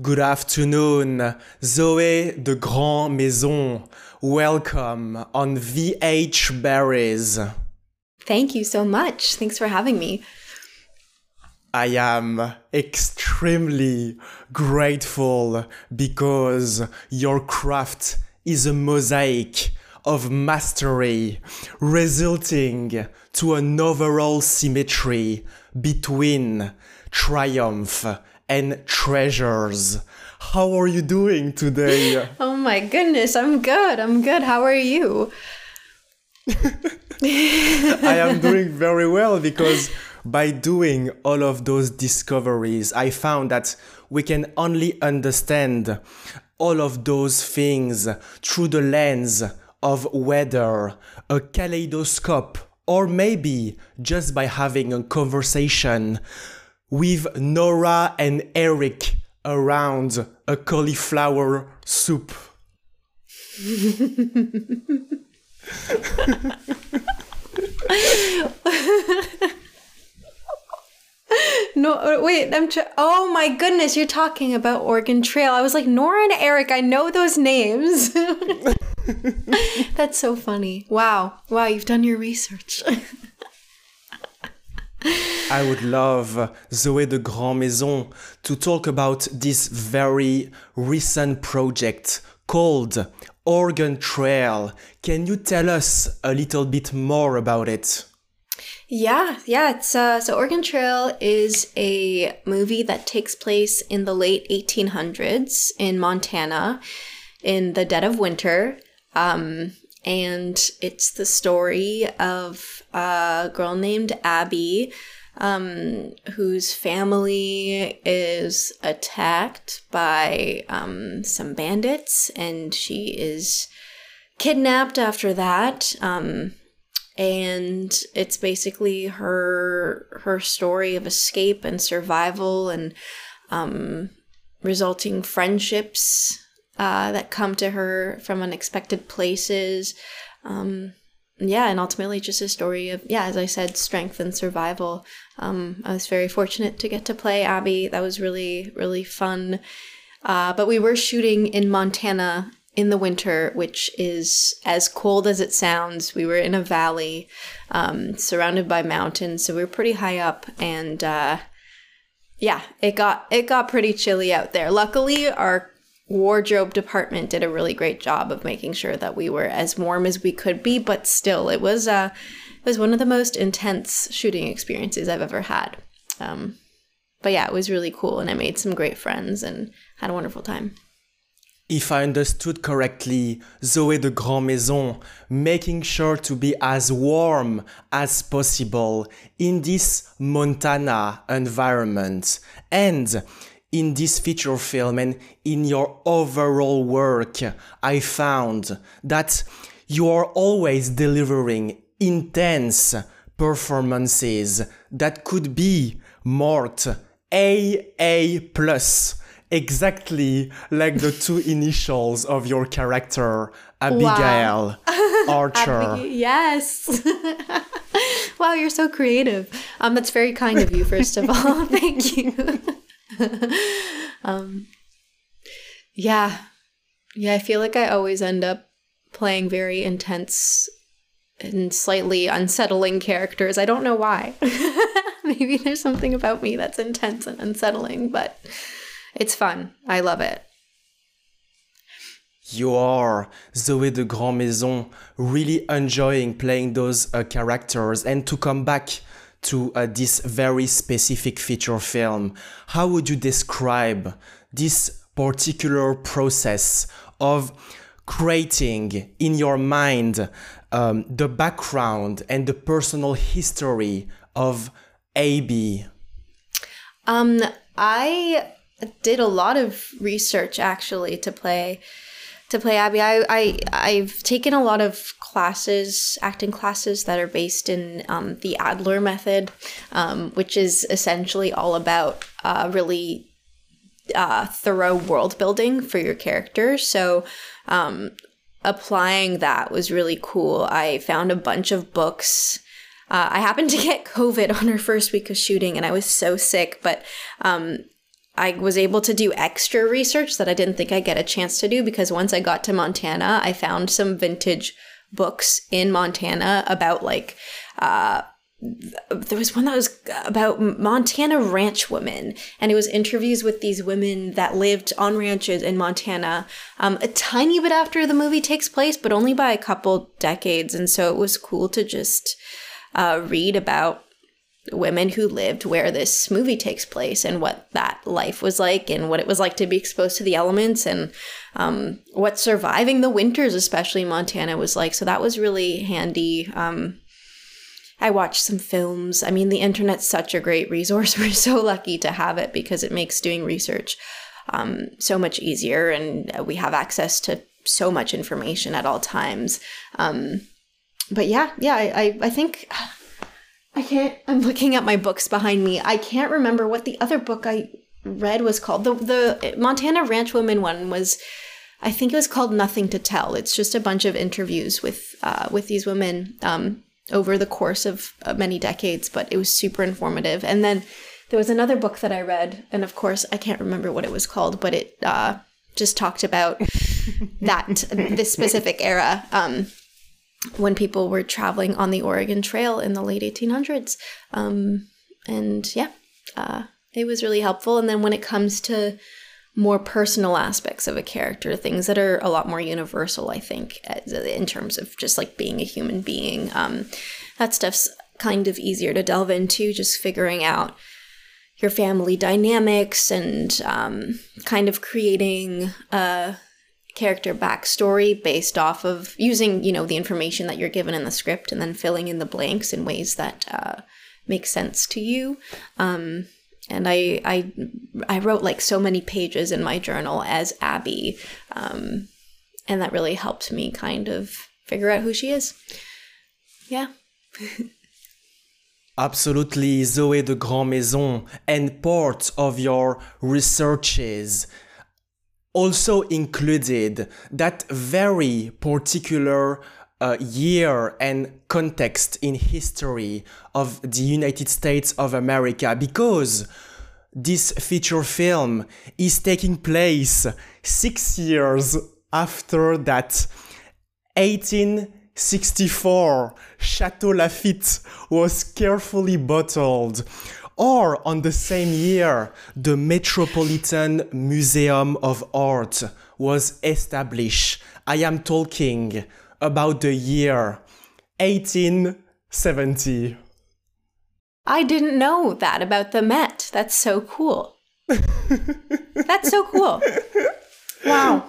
Good afternoon, Zoe de Grand Maison. Welcome on VH Berries. Thank you so much. Thanks for having me. I am extremely grateful because your craft is a mosaic of mastery, resulting to an overall symmetry between triumph and treasures. How are you doing today? oh my goodness, I'm good. I'm good. How are you? I am doing very well because by doing all of those discoveries, I found that we can only understand all of those things through the lens of whether a kaleidoscope or maybe just by having a conversation with Nora and Eric around a cauliflower soup. no, wait, I'm. Tr- oh my goodness, you're talking about Organ Trail. I was like Nora and Eric. I know those names. That's so funny. Wow, wow, you've done your research. I would love Zoe de Grand Maison to talk about this very recent project called Organ Trail. Can you tell us a little bit more about it? Yeah, yeah. It's uh, so Organ Trail is a movie that takes place in the late 1800s in Montana, in the dead of winter. Um, and it's the story of a girl named Abby, um, whose family is attacked by um, some bandits, and she is kidnapped after that. Um, and it's basically her her story of escape and survival and um, resulting friendships uh, that come to her from unexpected places. Um, yeah, and ultimately just a story of, yeah, as I said, strength and survival. Um, I was very fortunate to get to play Abby. That was really, really fun. Uh, but we were shooting in Montana in the winter, which is as cold as it sounds. We were in a valley um, surrounded by mountains, so we were pretty high up, and uh, yeah, it got it got pretty chilly out there. Luckily, our wardrobe department did a really great job of making sure that we were as warm as we could be, but still, it was uh, it was one of the most intense shooting experiences I've ever had. Um, but yeah, it was really cool, and I made some great friends and had a wonderful time. If I understood correctly, Zoe de Grand Maison making sure to be as warm as possible in this Montana environment and in this feature film and in your overall work, I found that you are always delivering intense performances that could be marked AA plus, exactly like the two initials of your character, Abigail wow. Archer. Abigail, yes. wow, you're so creative. Um, that's very kind of you, first of all. Thank you. um, yeah. Yeah, I feel like I always end up playing very intense and slightly unsettling characters. I don't know why. Maybe there's something about me that's intense and unsettling, but it's fun. I love it. You are Zoe de Grand Maison, really enjoying playing those uh, characters and to come back to uh, this very specific feature film, how would you describe this particular process of creating in your mind um, the background and the personal history of AB? Um, I did a lot of research actually to play to play Abby. I, I I've taken a lot of classes, acting classes that are based in um, the Adler method, um, which is essentially all about uh, really uh, thorough world building for your character. So um, applying that was really cool. I found a bunch of books. Uh, I happened to get COVID on our first week of shooting, and I was so sick, but um, I was able to do extra research that I didn't think I'd get a chance to do because once I got to Montana, I found some vintage books in Montana about like uh, there was one that was about Montana ranch women, and it was interviews with these women that lived on ranches in Montana, um, a tiny bit after the movie takes place, but only by a couple decades. And so it was cool to just uh, read about women who lived where this movie takes place and what that life was like and what it was like to be exposed to the elements and um, what surviving the winters, especially in Montana, was like. So that was really handy. Um, I watched some films. I mean, the internet's such a great resource. We're so lucky to have it because it makes doing research um, so much easier, and we have access to so much information at all times. Um, but yeah, yeah, I, I, I think I can't. I'm looking at my books behind me. I can't remember what the other book I read was called. The the Montana Ranch Woman one was. I think it was called Nothing to Tell. It's just a bunch of interviews with uh, with these women. Um, over the course of uh, many decades, but it was super informative. And then there was another book that I read, and of course, I can't remember what it was called, but it uh, just talked about that this specific era um, when people were traveling on the Oregon Trail in the late 1800s. Um, and yeah, uh, it was really helpful. And then when it comes to more personal aspects of a character, things that are a lot more universal, I think, in terms of just like being a human being. Um, that stuff's kind of easier to delve into, just figuring out your family dynamics and um, kind of creating a character backstory based off of using, you know, the information that you're given in the script and then filling in the blanks in ways that uh, make sense to you. Um, and I I I wrote like so many pages in my journal as Abby, um, and that really helped me kind of figure out who she is. Yeah. Absolutely, Zoe de Grand Maison, and part of your researches also included that very particular uh, year and context in history of the United States of America because this feature film is taking place six years after that 1864 Chateau Lafite was carefully bottled. Or on the same year, the Metropolitan Museum of Art was established. I am talking about the year 1870. I didn't know that about the Met. That's so cool. That's so cool. Wow.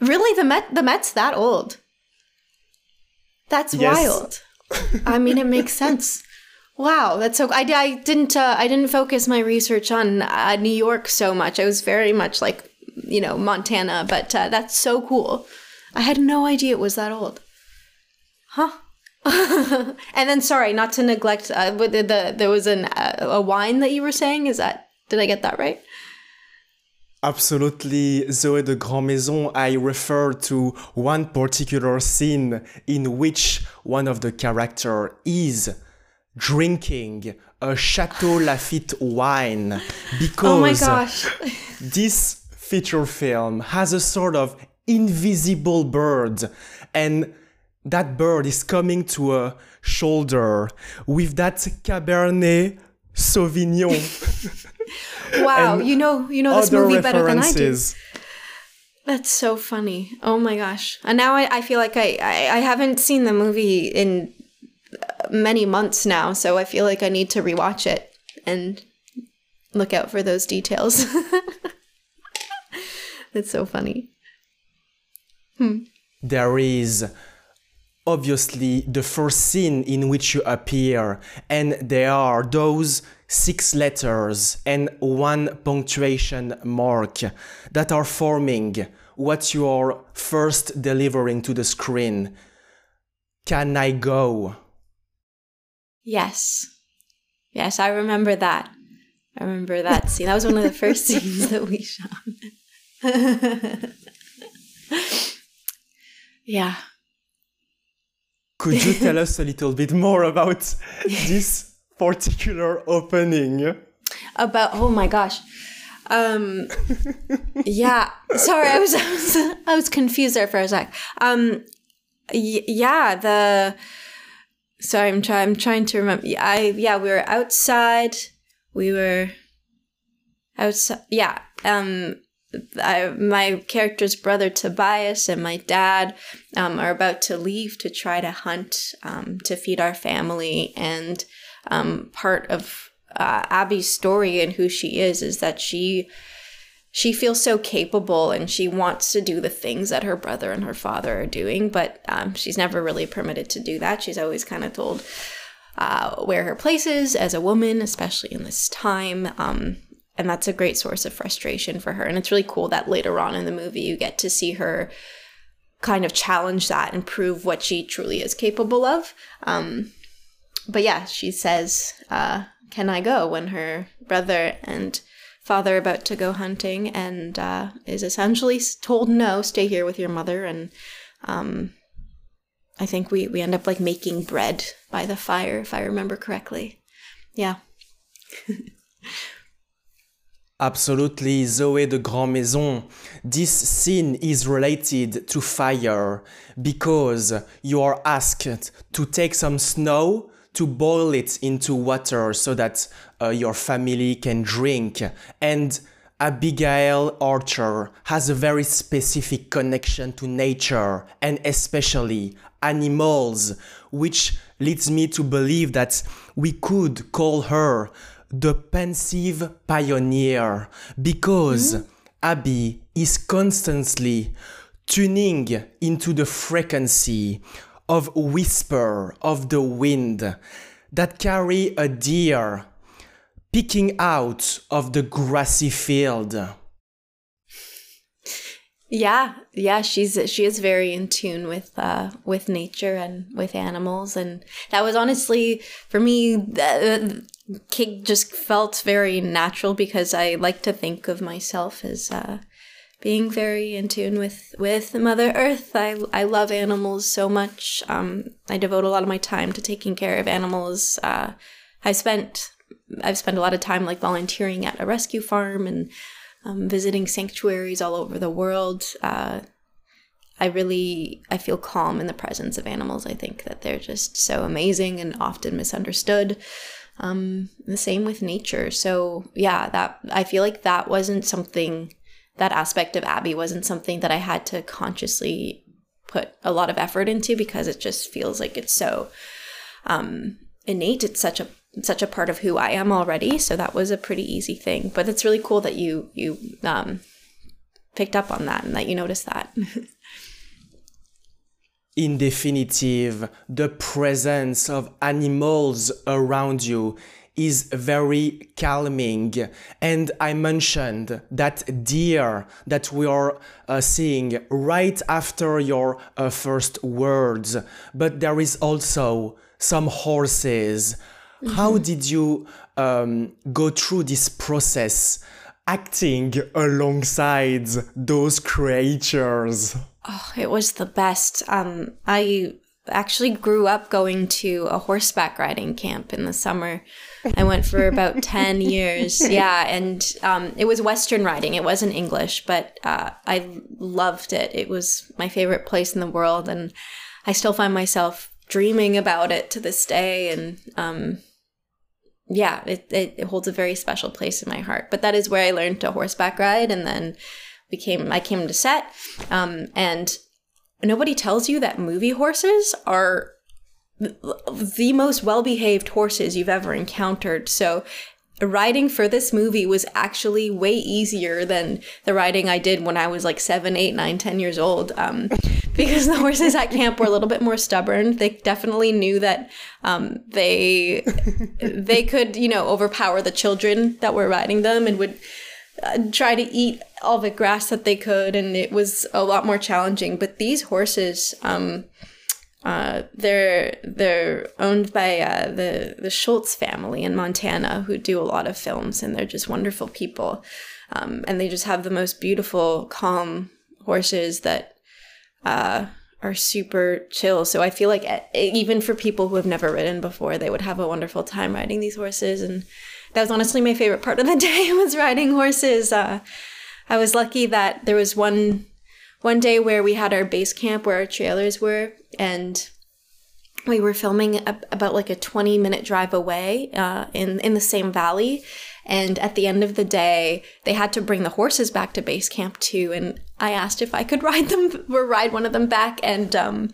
Really the Met the Met's that old. That's yes. wild. I mean it makes sense. Wow, that's so I, I didn't uh, I didn't focus my research on uh, New York so much. I was very much like, you know, Montana, but uh, that's so cool. I had no idea it was that old. Huh? and then, sorry, not to neglect, uh, the, the, there was an, uh, a wine that you were saying. Is that, did I get that right? Absolutely, Zoe de Grand Maison. I refer to one particular scene in which one of the character is drinking a Chateau Lafite wine oh because oh this feature film has a sort of invisible bird and that bird is coming to a shoulder with that cabernet sauvignon. Wow you know you know this movie better than i do. that's so funny. Oh my gosh. And now i, I feel like I, I i haven't seen the movie in many months now so i feel like i need to rewatch it and look out for those details it's so funny Hmm. There is obviously the first scene in which you appear, and there are those six letters and one punctuation mark that are forming what you are first delivering to the screen. Can I go? Yes. Yes, I remember that. I remember that scene. That was one of the first scenes that we shot. Yeah. Could you tell us a little bit more about this particular opening? about oh my gosh. Um yeah, sorry, I was I was, I was confused there for a sec. Um y- yeah, the sorry, I'm trying I'm trying to remember. I yeah, we were outside. We were outside. Yeah. Um I, my character's brother Tobias and my dad um, are about to leave to try to hunt um, to feed our family. And um, part of uh, Abby's story and who she is is that she she feels so capable and she wants to do the things that her brother and her father are doing, but um, she's never really permitted to do that. She's always kind of told uh, where her place is as a woman, especially in this time. Um, and that's a great source of frustration for her. And it's really cool that later on in the movie you get to see her kind of challenge that and prove what she truly is capable of. Um, but yeah, she says, uh, "Can I go?" when her brother and father about to go hunting, and uh, is essentially told, "No, stay here with your mother." And um, I think we we end up like making bread by the fire, if I remember correctly. Yeah. Absolutely, Zoe de Grand Maison. This scene is related to fire because you are asked to take some snow to boil it into water so that uh, your family can drink. And Abigail Archer has a very specific connection to nature and especially animals, which leads me to believe that we could call her the pensive pioneer because mm-hmm. Abby is constantly tuning into the frequency of whisper of the wind that carry a deer peeking out of the grassy field. Yeah, yeah, she's she is very in tune with uh, with nature and with animals, and that was honestly for me. Uh, Kig just felt very natural because I like to think of myself as uh, being very in tune with with Mother Earth. I I love animals so much. Um, I devote a lot of my time to taking care of animals. Uh, I spent I've spent a lot of time like volunteering at a rescue farm and um, visiting sanctuaries all over the world. Uh, I really I feel calm in the presence of animals. I think that they're just so amazing and often misunderstood. Um, the same with nature. So yeah, that I feel like that wasn't something that aspect of Abby wasn't something that I had to consciously put a lot of effort into because it just feels like it's so um, innate. It's such a such a part of who I am already. So that was a pretty easy thing. But it's really cool that you you um, picked up on that and that you noticed that. in definitive, the presence of animals around you is very calming. And I mentioned that deer that we are uh, seeing right after your uh, first words, but there is also some horses. Mm-hmm. How did you um, go through this process? acting alongside those creatures. Oh, it was the best. Um, I actually grew up going to a horseback riding camp in the summer. I went for about 10 years. Yeah. And um, it was Western riding, it wasn't English, but uh, I loved it. It was my favorite place in the world. And I still find myself dreaming about it to this day. And um, yeah, it, it, it holds a very special place in my heart. But that is where I learned to horseback ride. And then became I came to set, um, and nobody tells you that movie horses are the most well-behaved horses you've ever encountered. So riding for this movie was actually way easier than the riding I did when I was like seven, eight, nine, ten years old. Um, because the horses at camp were a little bit more stubborn. They definitely knew that um, they they could, you know, overpower the children that were riding them and would uh, try to eat all the grass that they could, and it was a lot more challenging. But these horses, um, uh, they're they're owned by uh, the the Schultz family in Montana, who do a lot of films, and they're just wonderful people. Um, and they just have the most beautiful, calm horses that uh, are super chill. So I feel like even for people who have never ridden before, they would have a wonderful time riding these horses and that was honestly my favorite part of the day was riding horses. Uh, I was lucky that there was one one day where we had our base camp where our trailers were, and we were filming about like a 20 minute drive away uh, in in the same valley. And at the end of the day they had to bring the horses back to base camp too and i asked if i could ride them or ride one of them back and um,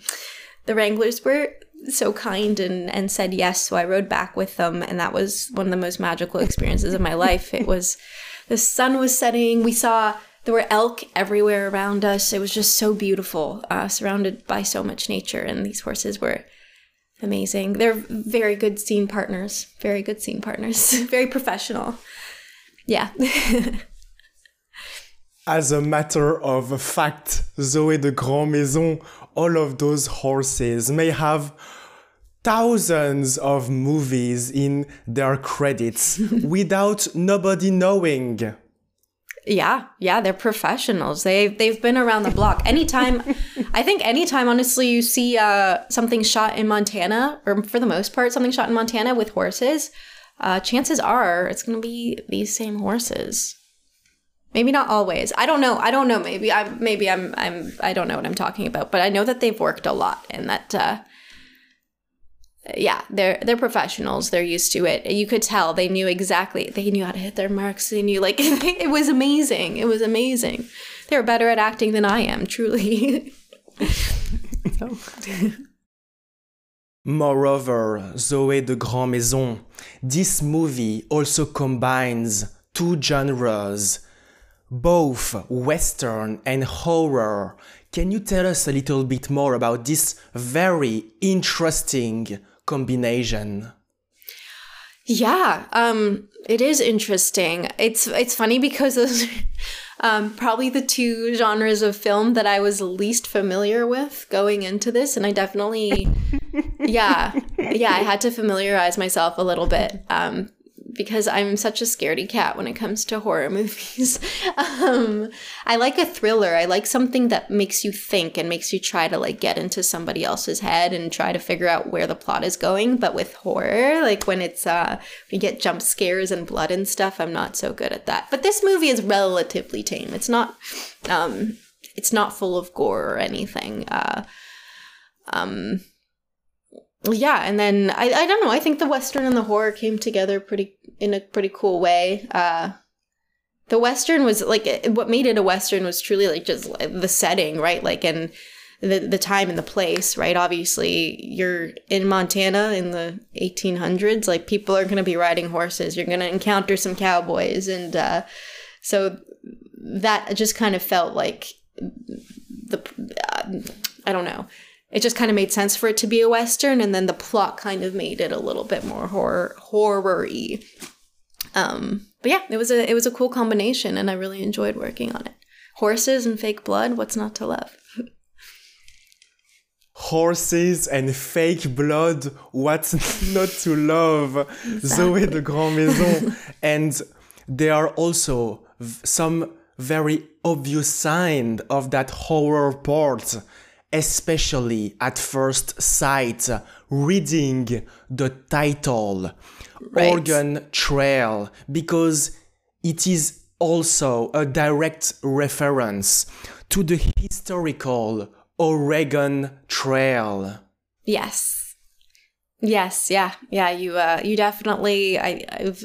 the wranglers were so kind and and said yes so i rode back with them and that was one of the most magical experiences of my life. It was the sun was setting. We saw there were elk everywhere around us it was just so beautiful uh, surrounded by so much nature and these horses were amazing. They're very good scene partners. Very good scene partners. very professional. Yeah. As a matter of fact, Zoe de Grand Maison, all of those horses may have thousands of movies in their credits without nobody knowing. Yeah, yeah, they're professionals. They they've been around the block. Anytime, I think anytime, honestly, you see uh, something shot in Montana, or for the most part, something shot in Montana with horses, uh, chances are it's going to be these same horses. Maybe not always. I don't know. I don't know. Maybe I maybe I'm I'm I don't know what I'm talking about, but I know that they've worked a lot and that uh, yeah, they're they're professionals. They're used to it. You could tell they knew exactly. They knew how to hit their marks. They knew like it was amazing. It was amazing. They were better at acting than I am, truly. Moreover, Zoe de Grand Maison, this movie also combines two genres, both Western and horror. Can you tell us a little bit more about this very interesting combination. Yeah, um, it is interesting. It's it's funny because those um, probably the two genres of film that I was least familiar with going into this, and I definitely, yeah, yeah, I had to familiarize myself a little bit um, because I'm such a scaredy cat when it comes to horror movies. um, I like a thriller. I like something that makes you think and makes you try to like get into somebody else's head and try to figure out where the plot is going. But with horror, like when it's uh you get jump scares and blood and stuff, I'm not so good at that. But this movie is relatively tame. It's not um it's not full of gore or anything. Uh um yeah and then I, I don't know i think the western and the horror came together pretty in a pretty cool way. Uh the western was like what made it a western was truly like just the setting right? Like and the the time and the place right? Obviously you're in montana in the 1800s like people are going to be riding horses you're going to encounter some cowboys and uh so that just kind of felt like the uh, i don't know it just kind of made sense for it to be a western and then the plot kind of made it a little bit more horror horror-y. Um but yeah it was a it was a cool combination and i really enjoyed working on it. Horses and fake blood what's not to love? Horses and fake blood what's not to love? Exactly. zoe de grand maison and there are also some very obvious signs of that horror part especially at first sight, reading the title, right. Organ Trail, because it is also a direct reference to the historical Oregon Trail. Yes. Yes, yeah, yeah. You, uh, you definitely. I, I've,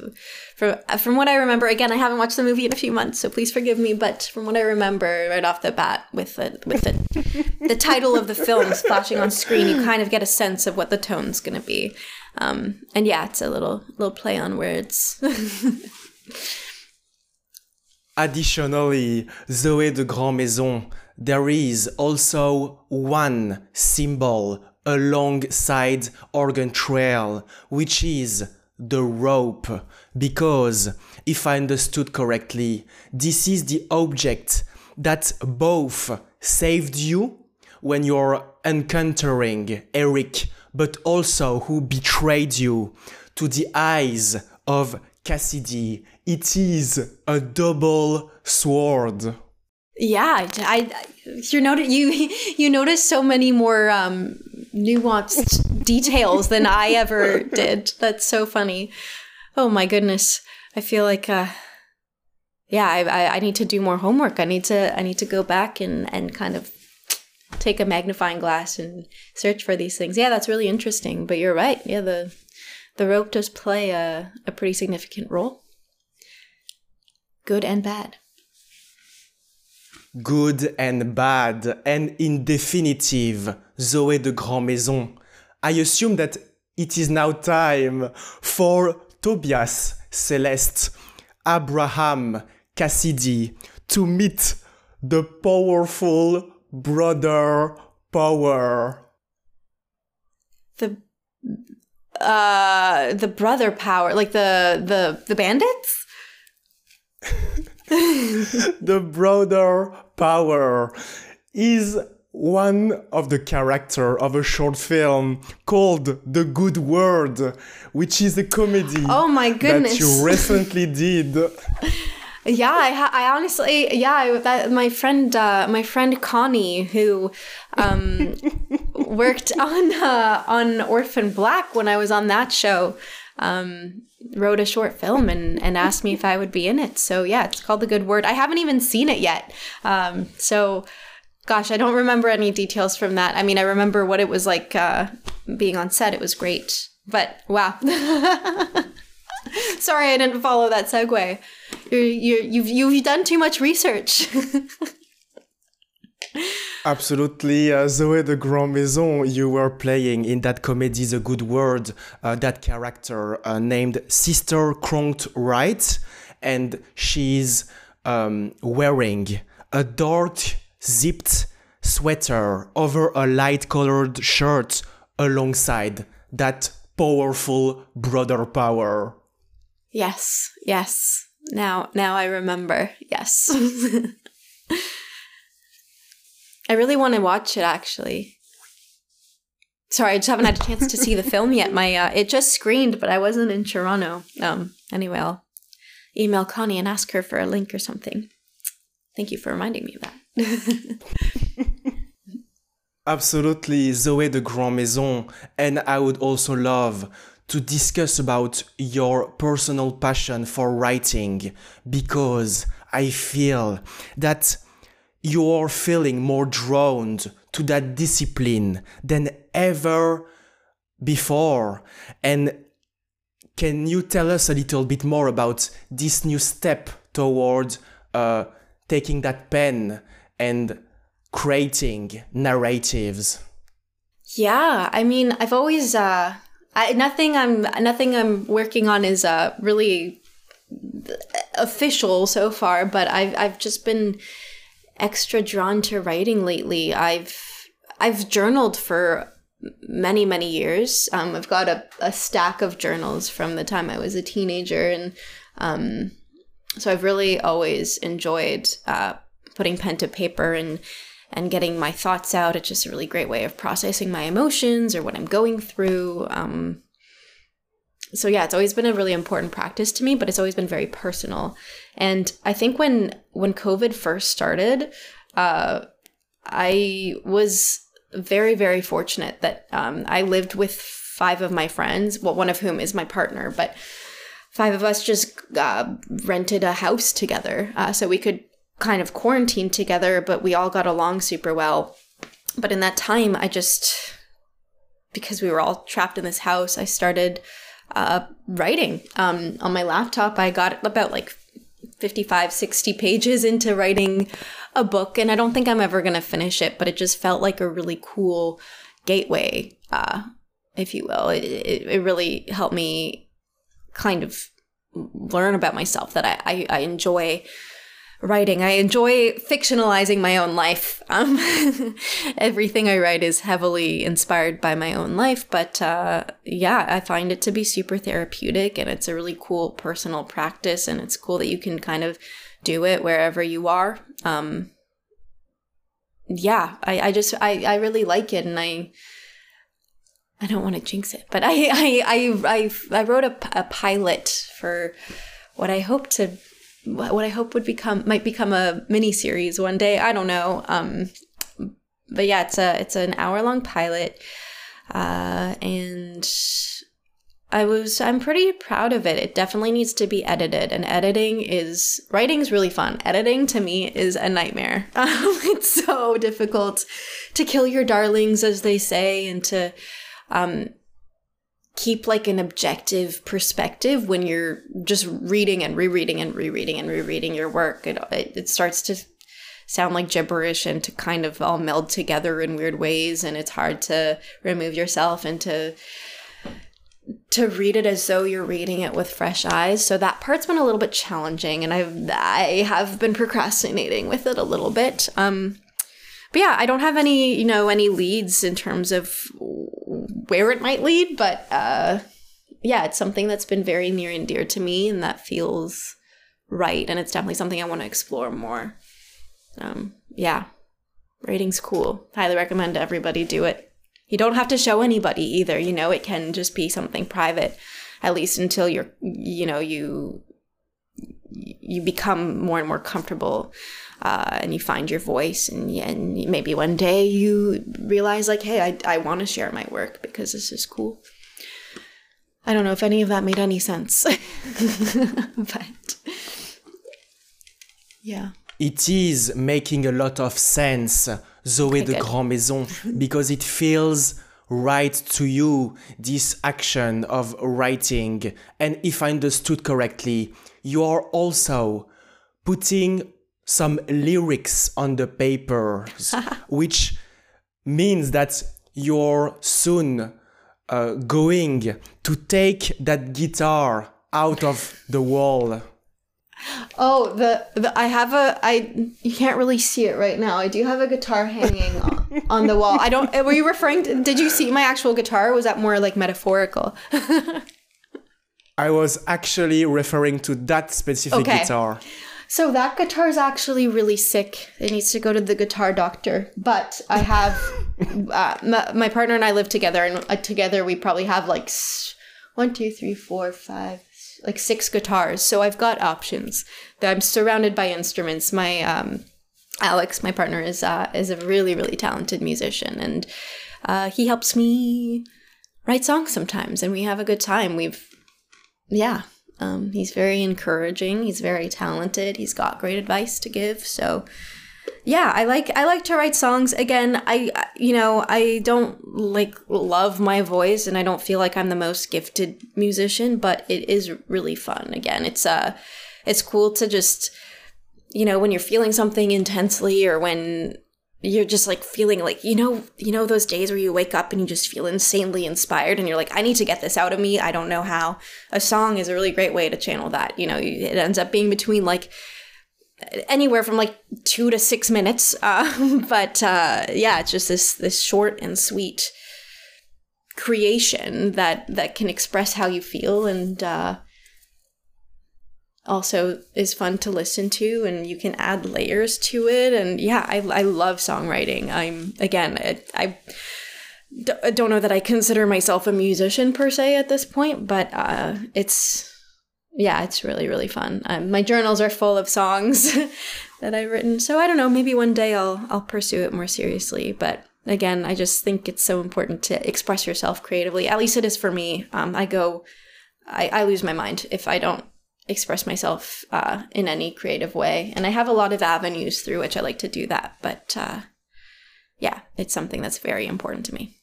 from from what I remember. Again, I haven't watched the movie in a few months, so please forgive me. But from what I remember, right off the bat, with the with the the title of the film flashing on screen, you kind of get a sense of what the tone's going to be. Um, and yeah, it's a little little play on words. Additionally, Zoe de Grand Maison, there is also one symbol alongside Organ Trail, which is the rope. Because, if I understood correctly, this is the object that both saved you when you're encountering Eric, but also who betrayed you to the eyes of Cassidy. It is a double sword. Yeah, I, I you notice you you notice so many more um, nuanced details than I ever did. That's so funny. Oh my goodness. I feel like uh yeah, I, I, I need to do more homework. I need to I need to go back and, and kind of take a magnifying glass and search for these things. Yeah, that's really interesting. But you're right. Yeah, the the rope does play a, a pretty significant role. Good and bad. Good and bad. And in definitive, Zoe de Grand Maison, I assume that it is now time for Tobias, Celeste, Abraham, Cassidy to meet the powerful brother power. The uh the brother power, like the the the bandits? the brother power is one of the character of a short film called The Good Word, which is a comedy oh my goodness. that you recently did. Yeah, I, ha- I honestly, yeah, that, my friend, uh, my friend Connie, who um, worked on uh, on Orphan Black when I was on that show, um, wrote a short film and, and asked me if I would be in it. So yeah, it's called The Good Word. I haven't even seen it yet. Um, so gosh, I don't remember any details from that. I mean, I remember what it was like uh, being on set. It was great. But wow. Sorry, I didn't follow that segue. You're, you're, you've, you've done too much research. Absolutely, uh, Zoe de Grand Maison, you were playing in that comedy, The Good Word, uh, that character uh, named Sister Cronked Wright, and she's um, wearing a dark zipped sweater over a light colored shirt alongside that powerful brother power. yes, yes. Now, now I remember. Yes. I really want to watch it actually. Sorry, I just haven't had a chance to see the film yet. My uh, it just screened, but I wasn't in Toronto. Um, anyway, I'll email Connie and ask her for a link or something. Thank you for reminding me of that. Absolutely, Zoe de Grand Maison, and I would also love to discuss about your personal passion for writing because I feel that you're feeling more drawn to that discipline than ever before. And can you tell us a little bit more about this new step toward uh, taking that pen and creating narratives? Yeah, I mean, I've always uh, I, nothing I'm nothing I'm working on is uh really official so far, but I've I've just been extra drawn to writing lately. I've I've journaled for many many years. Um, I've got a, a stack of journals from the time I was a teenager, and um, so I've really always enjoyed uh, putting pen to paper and and getting my thoughts out. It's just a really great way of processing my emotions or what I'm going through. Um, so yeah, it's always been a really important practice to me, but it's always been very personal. And I think when when COVID first started, uh, I was very very fortunate that um, I lived with five of my friends. Well, one of whom is my partner, but five of us just uh, rented a house together, uh, so we could kind of quarantine together. But we all got along super well. But in that time, I just because we were all trapped in this house, I started uh, writing um, on my laptop. I got about like 55, 60 pages into writing a book, and I don't think I'm ever going to finish it, but it just felt like a really cool gateway, uh, if you will. It, it, it really helped me kind of learn about myself that I, I, I enjoy writing. I enjoy fictionalizing my own life. Um, everything I write is heavily inspired by my own life, but uh, yeah, I find it to be super therapeutic and it's a really cool personal practice. And it's cool that you can kind of do it wherever you are. Um, yeah, I, I just, I, I really like it. And I, I don't want to jinx it, but I, I, I, I, I wrote a, a pilot for what I hope to what I hope would become might become a mini series one day. I don't know. Um, but yeah, it's a it's an hour long pilot, uh, and I was I'm pretty proud of it. It definitely needs to be edited and editing is writing is really fun. Editing to me is a nightmare. Um, it's so difficult to kill your darlings as they say and to um, keep like an objective perspective when you're just reading and rereading and rereading and rereading your work. It it, it starts to sound like gibberish and to kind of all meld together in weird ways and it's hard to remove yourself and to to read it as though you're reading it with fresh eyes. So that part's been a little bit challenging, and I've I have been procrastinating with it a little bit. Um, but yeah, I don't have any you know any leads in terms of where it might lead, but uh, yeah, it's something that's been very near and dear to me, and that feels right, and it's definitely something I want to explore more. Um, yeah, writing's cool. Highly recommend everybody do it you don't have to show anybody either you know it can just be something private at least until you're you know you you become more and more comfortable uh, and you find your voice and, and maybe one day you realize like hey i, I want to share my work because this is cool. I don't know if any of that made any sense but yeah. It is making a lot of sense Zoé de Grand Maison because it feels right to you, this action of writing. And if I understood correctly, you are also putting some lyrics on the paper, which means that you're soon uh, going to take that guitar out of the wall. Oh, the, the I have a I you can't really see it right now. I do have a guitar hanging on, on the wall. I don't. Were you referring to? Did you see my actual guitar? was that more like metaphorical? I was actually referring to that specific okay. guitar. So that guitar is actually really sick. It needs to go to the guitar doctor. But I have uh, my, my, partner and I live together, and uh, together we probably have like one, two, three, four, five, like six guitars. So I've got options. I'm surrounded by instruments. My um, Alex, my partner, is uh, is a really really talented musician, and uh, he helps me write songs sometimes, and we have a good time. We've yeah. Um, he's very encouraging. He's very talented. He's got great advice to give. So yeah i like i like to write songs again i you know i don't like love my voice and i don't feel like i'm the most gifted musician but it is really fun again it's uh it's cool to just you know when you're feeling something intensely or when you're just like feeling like you know you know those days where you wake up and you just feel insanely inspired and you're like i need to get this out of me i don't know how a song is a really great way to channel that you know it ends up being between like anywhere from like two to six minutes. Uh, but uh, yeah, it's just this this short and sweet creation that that can express how you feel and uh, also is fun to listen to and you can add layers to it and yeah I, I love songwriting i'm again I don't know that i consider myself a musician per se at this point but uh, it's yeah, it's really, really fun. Um, my journals are full of songs that I've written. So I don't know, maybe one day I'll I'll pursue it more seriously. But again, I just think it's so important to express yourself creatively. At least it is for me. Um, I go, I, I lose my mind if I don't express myself uh, in any creative way. And I have a lot of avenues through which I like to do that. But uh, yeah, it's something that's very important to me.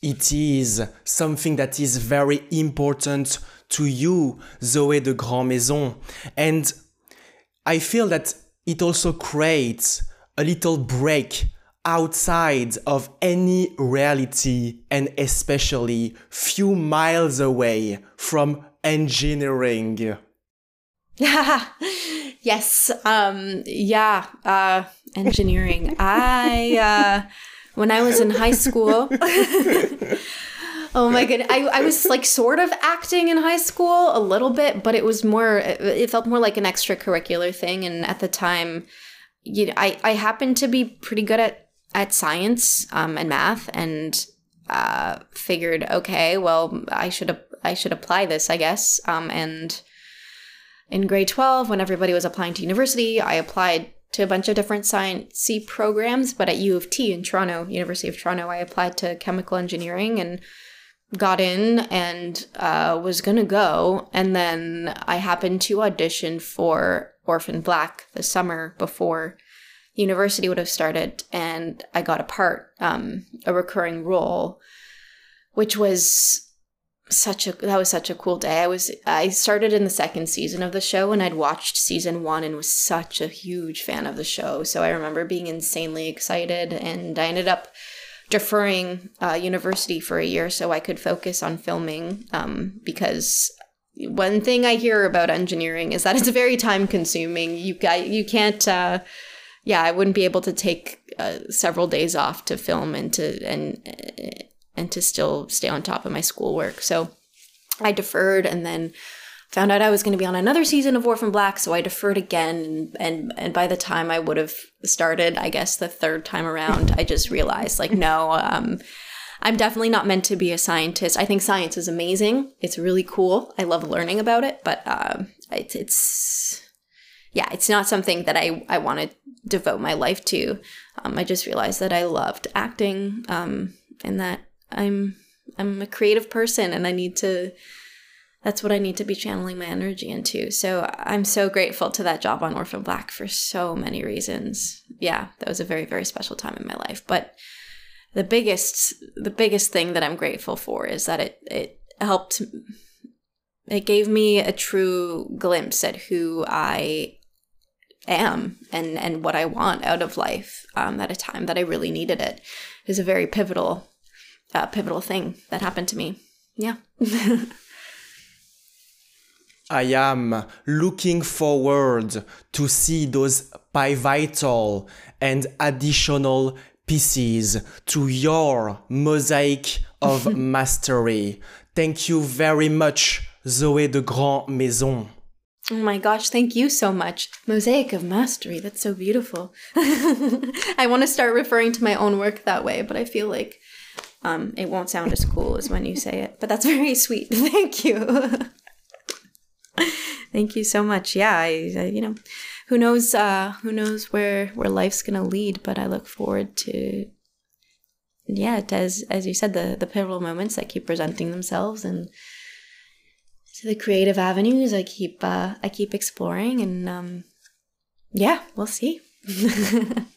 It is something that is very important to you, Zoé de Grand Maison. And I feel that it also creates a little break outside of any reality and especially few miles away from engineering. yes, um yeah, uh engineering. I uh when I was in high school Oh my god, I, I was like sort of acting in high school a little bit, but it was more it felt more like an extracurricular thing and at the time you know, I I happened to be pretty good at at science um, and math and uh, figured okay, well, I should I should apply this, I guess. Um, and in grade 12 when everybody was applying to university, I applied to a bunch of different sciencey programs, but at U of T in Toronto, University of Toronto, I applied to chemical engineering and got in and uh, was gonna go, and then I happened to audition for Orphan Black the summer before university would have started, and I got a part, um, a recurring role, which was such a that was such a cool day. I was I started in the second season of the show and I'd watched season 1 and was such a huge fan of the show. So I remember being insanely excited and I ended up deferring uh, university for a year so I could focus on filming um, because one thing I hear about engineering is that it's very time consuming. You you can't. Uh, yeah, I wouldn't be able to take uh, several days off to film and to and and to still stay on top of my schoolwork. So I deferred and then found out I was going to be on another season of Orphan Black, so I deferred again. And, and by the time I would have started, I guess the third time around, I just realized like, no, um, I'm definitely not meant to be a scientist. I think science is amazing. It's really cool. I love learning about it, but uh, it's, it's yeah, it's not something that I I want to devote my life to. Um, I just realized that I loved acting, um, and that I'm I'm a creative person, and I need to that's what I need to be channeling my energy into. So I'm so grateful to that job on Orphan Black for so many reasons. Yeah, that was a very, very special time in my life. But the biggest the biggest thing that I'm grateful for is that it it helped it gave me a true glimpse at who I am and and what I want out of life um, at a time that I really needed it. It was a very pivotal uh, pivotal thing that happened to me. Yeah. I am looking forward to see those pivotal and additional pieces to your mosaic of mastery. Thank you very much, Zoe de Grand Maison. Oh my gosh, thank you so much. Mosaic of Mastery, that's so beautiful. I want to start referring to my own work that way, but I feel like um, it won't sound as cool as when you say it. But that's very sweet. Thank you. Thank you so much. Yeah, I, I, you know, who knows uh who knows where where life's to lead, but I look forward to yeah, as as you said the the pivotal moments that keep presenting themselves and to the creative avenues I keep uh I keep exploring and um yeah, we'll see.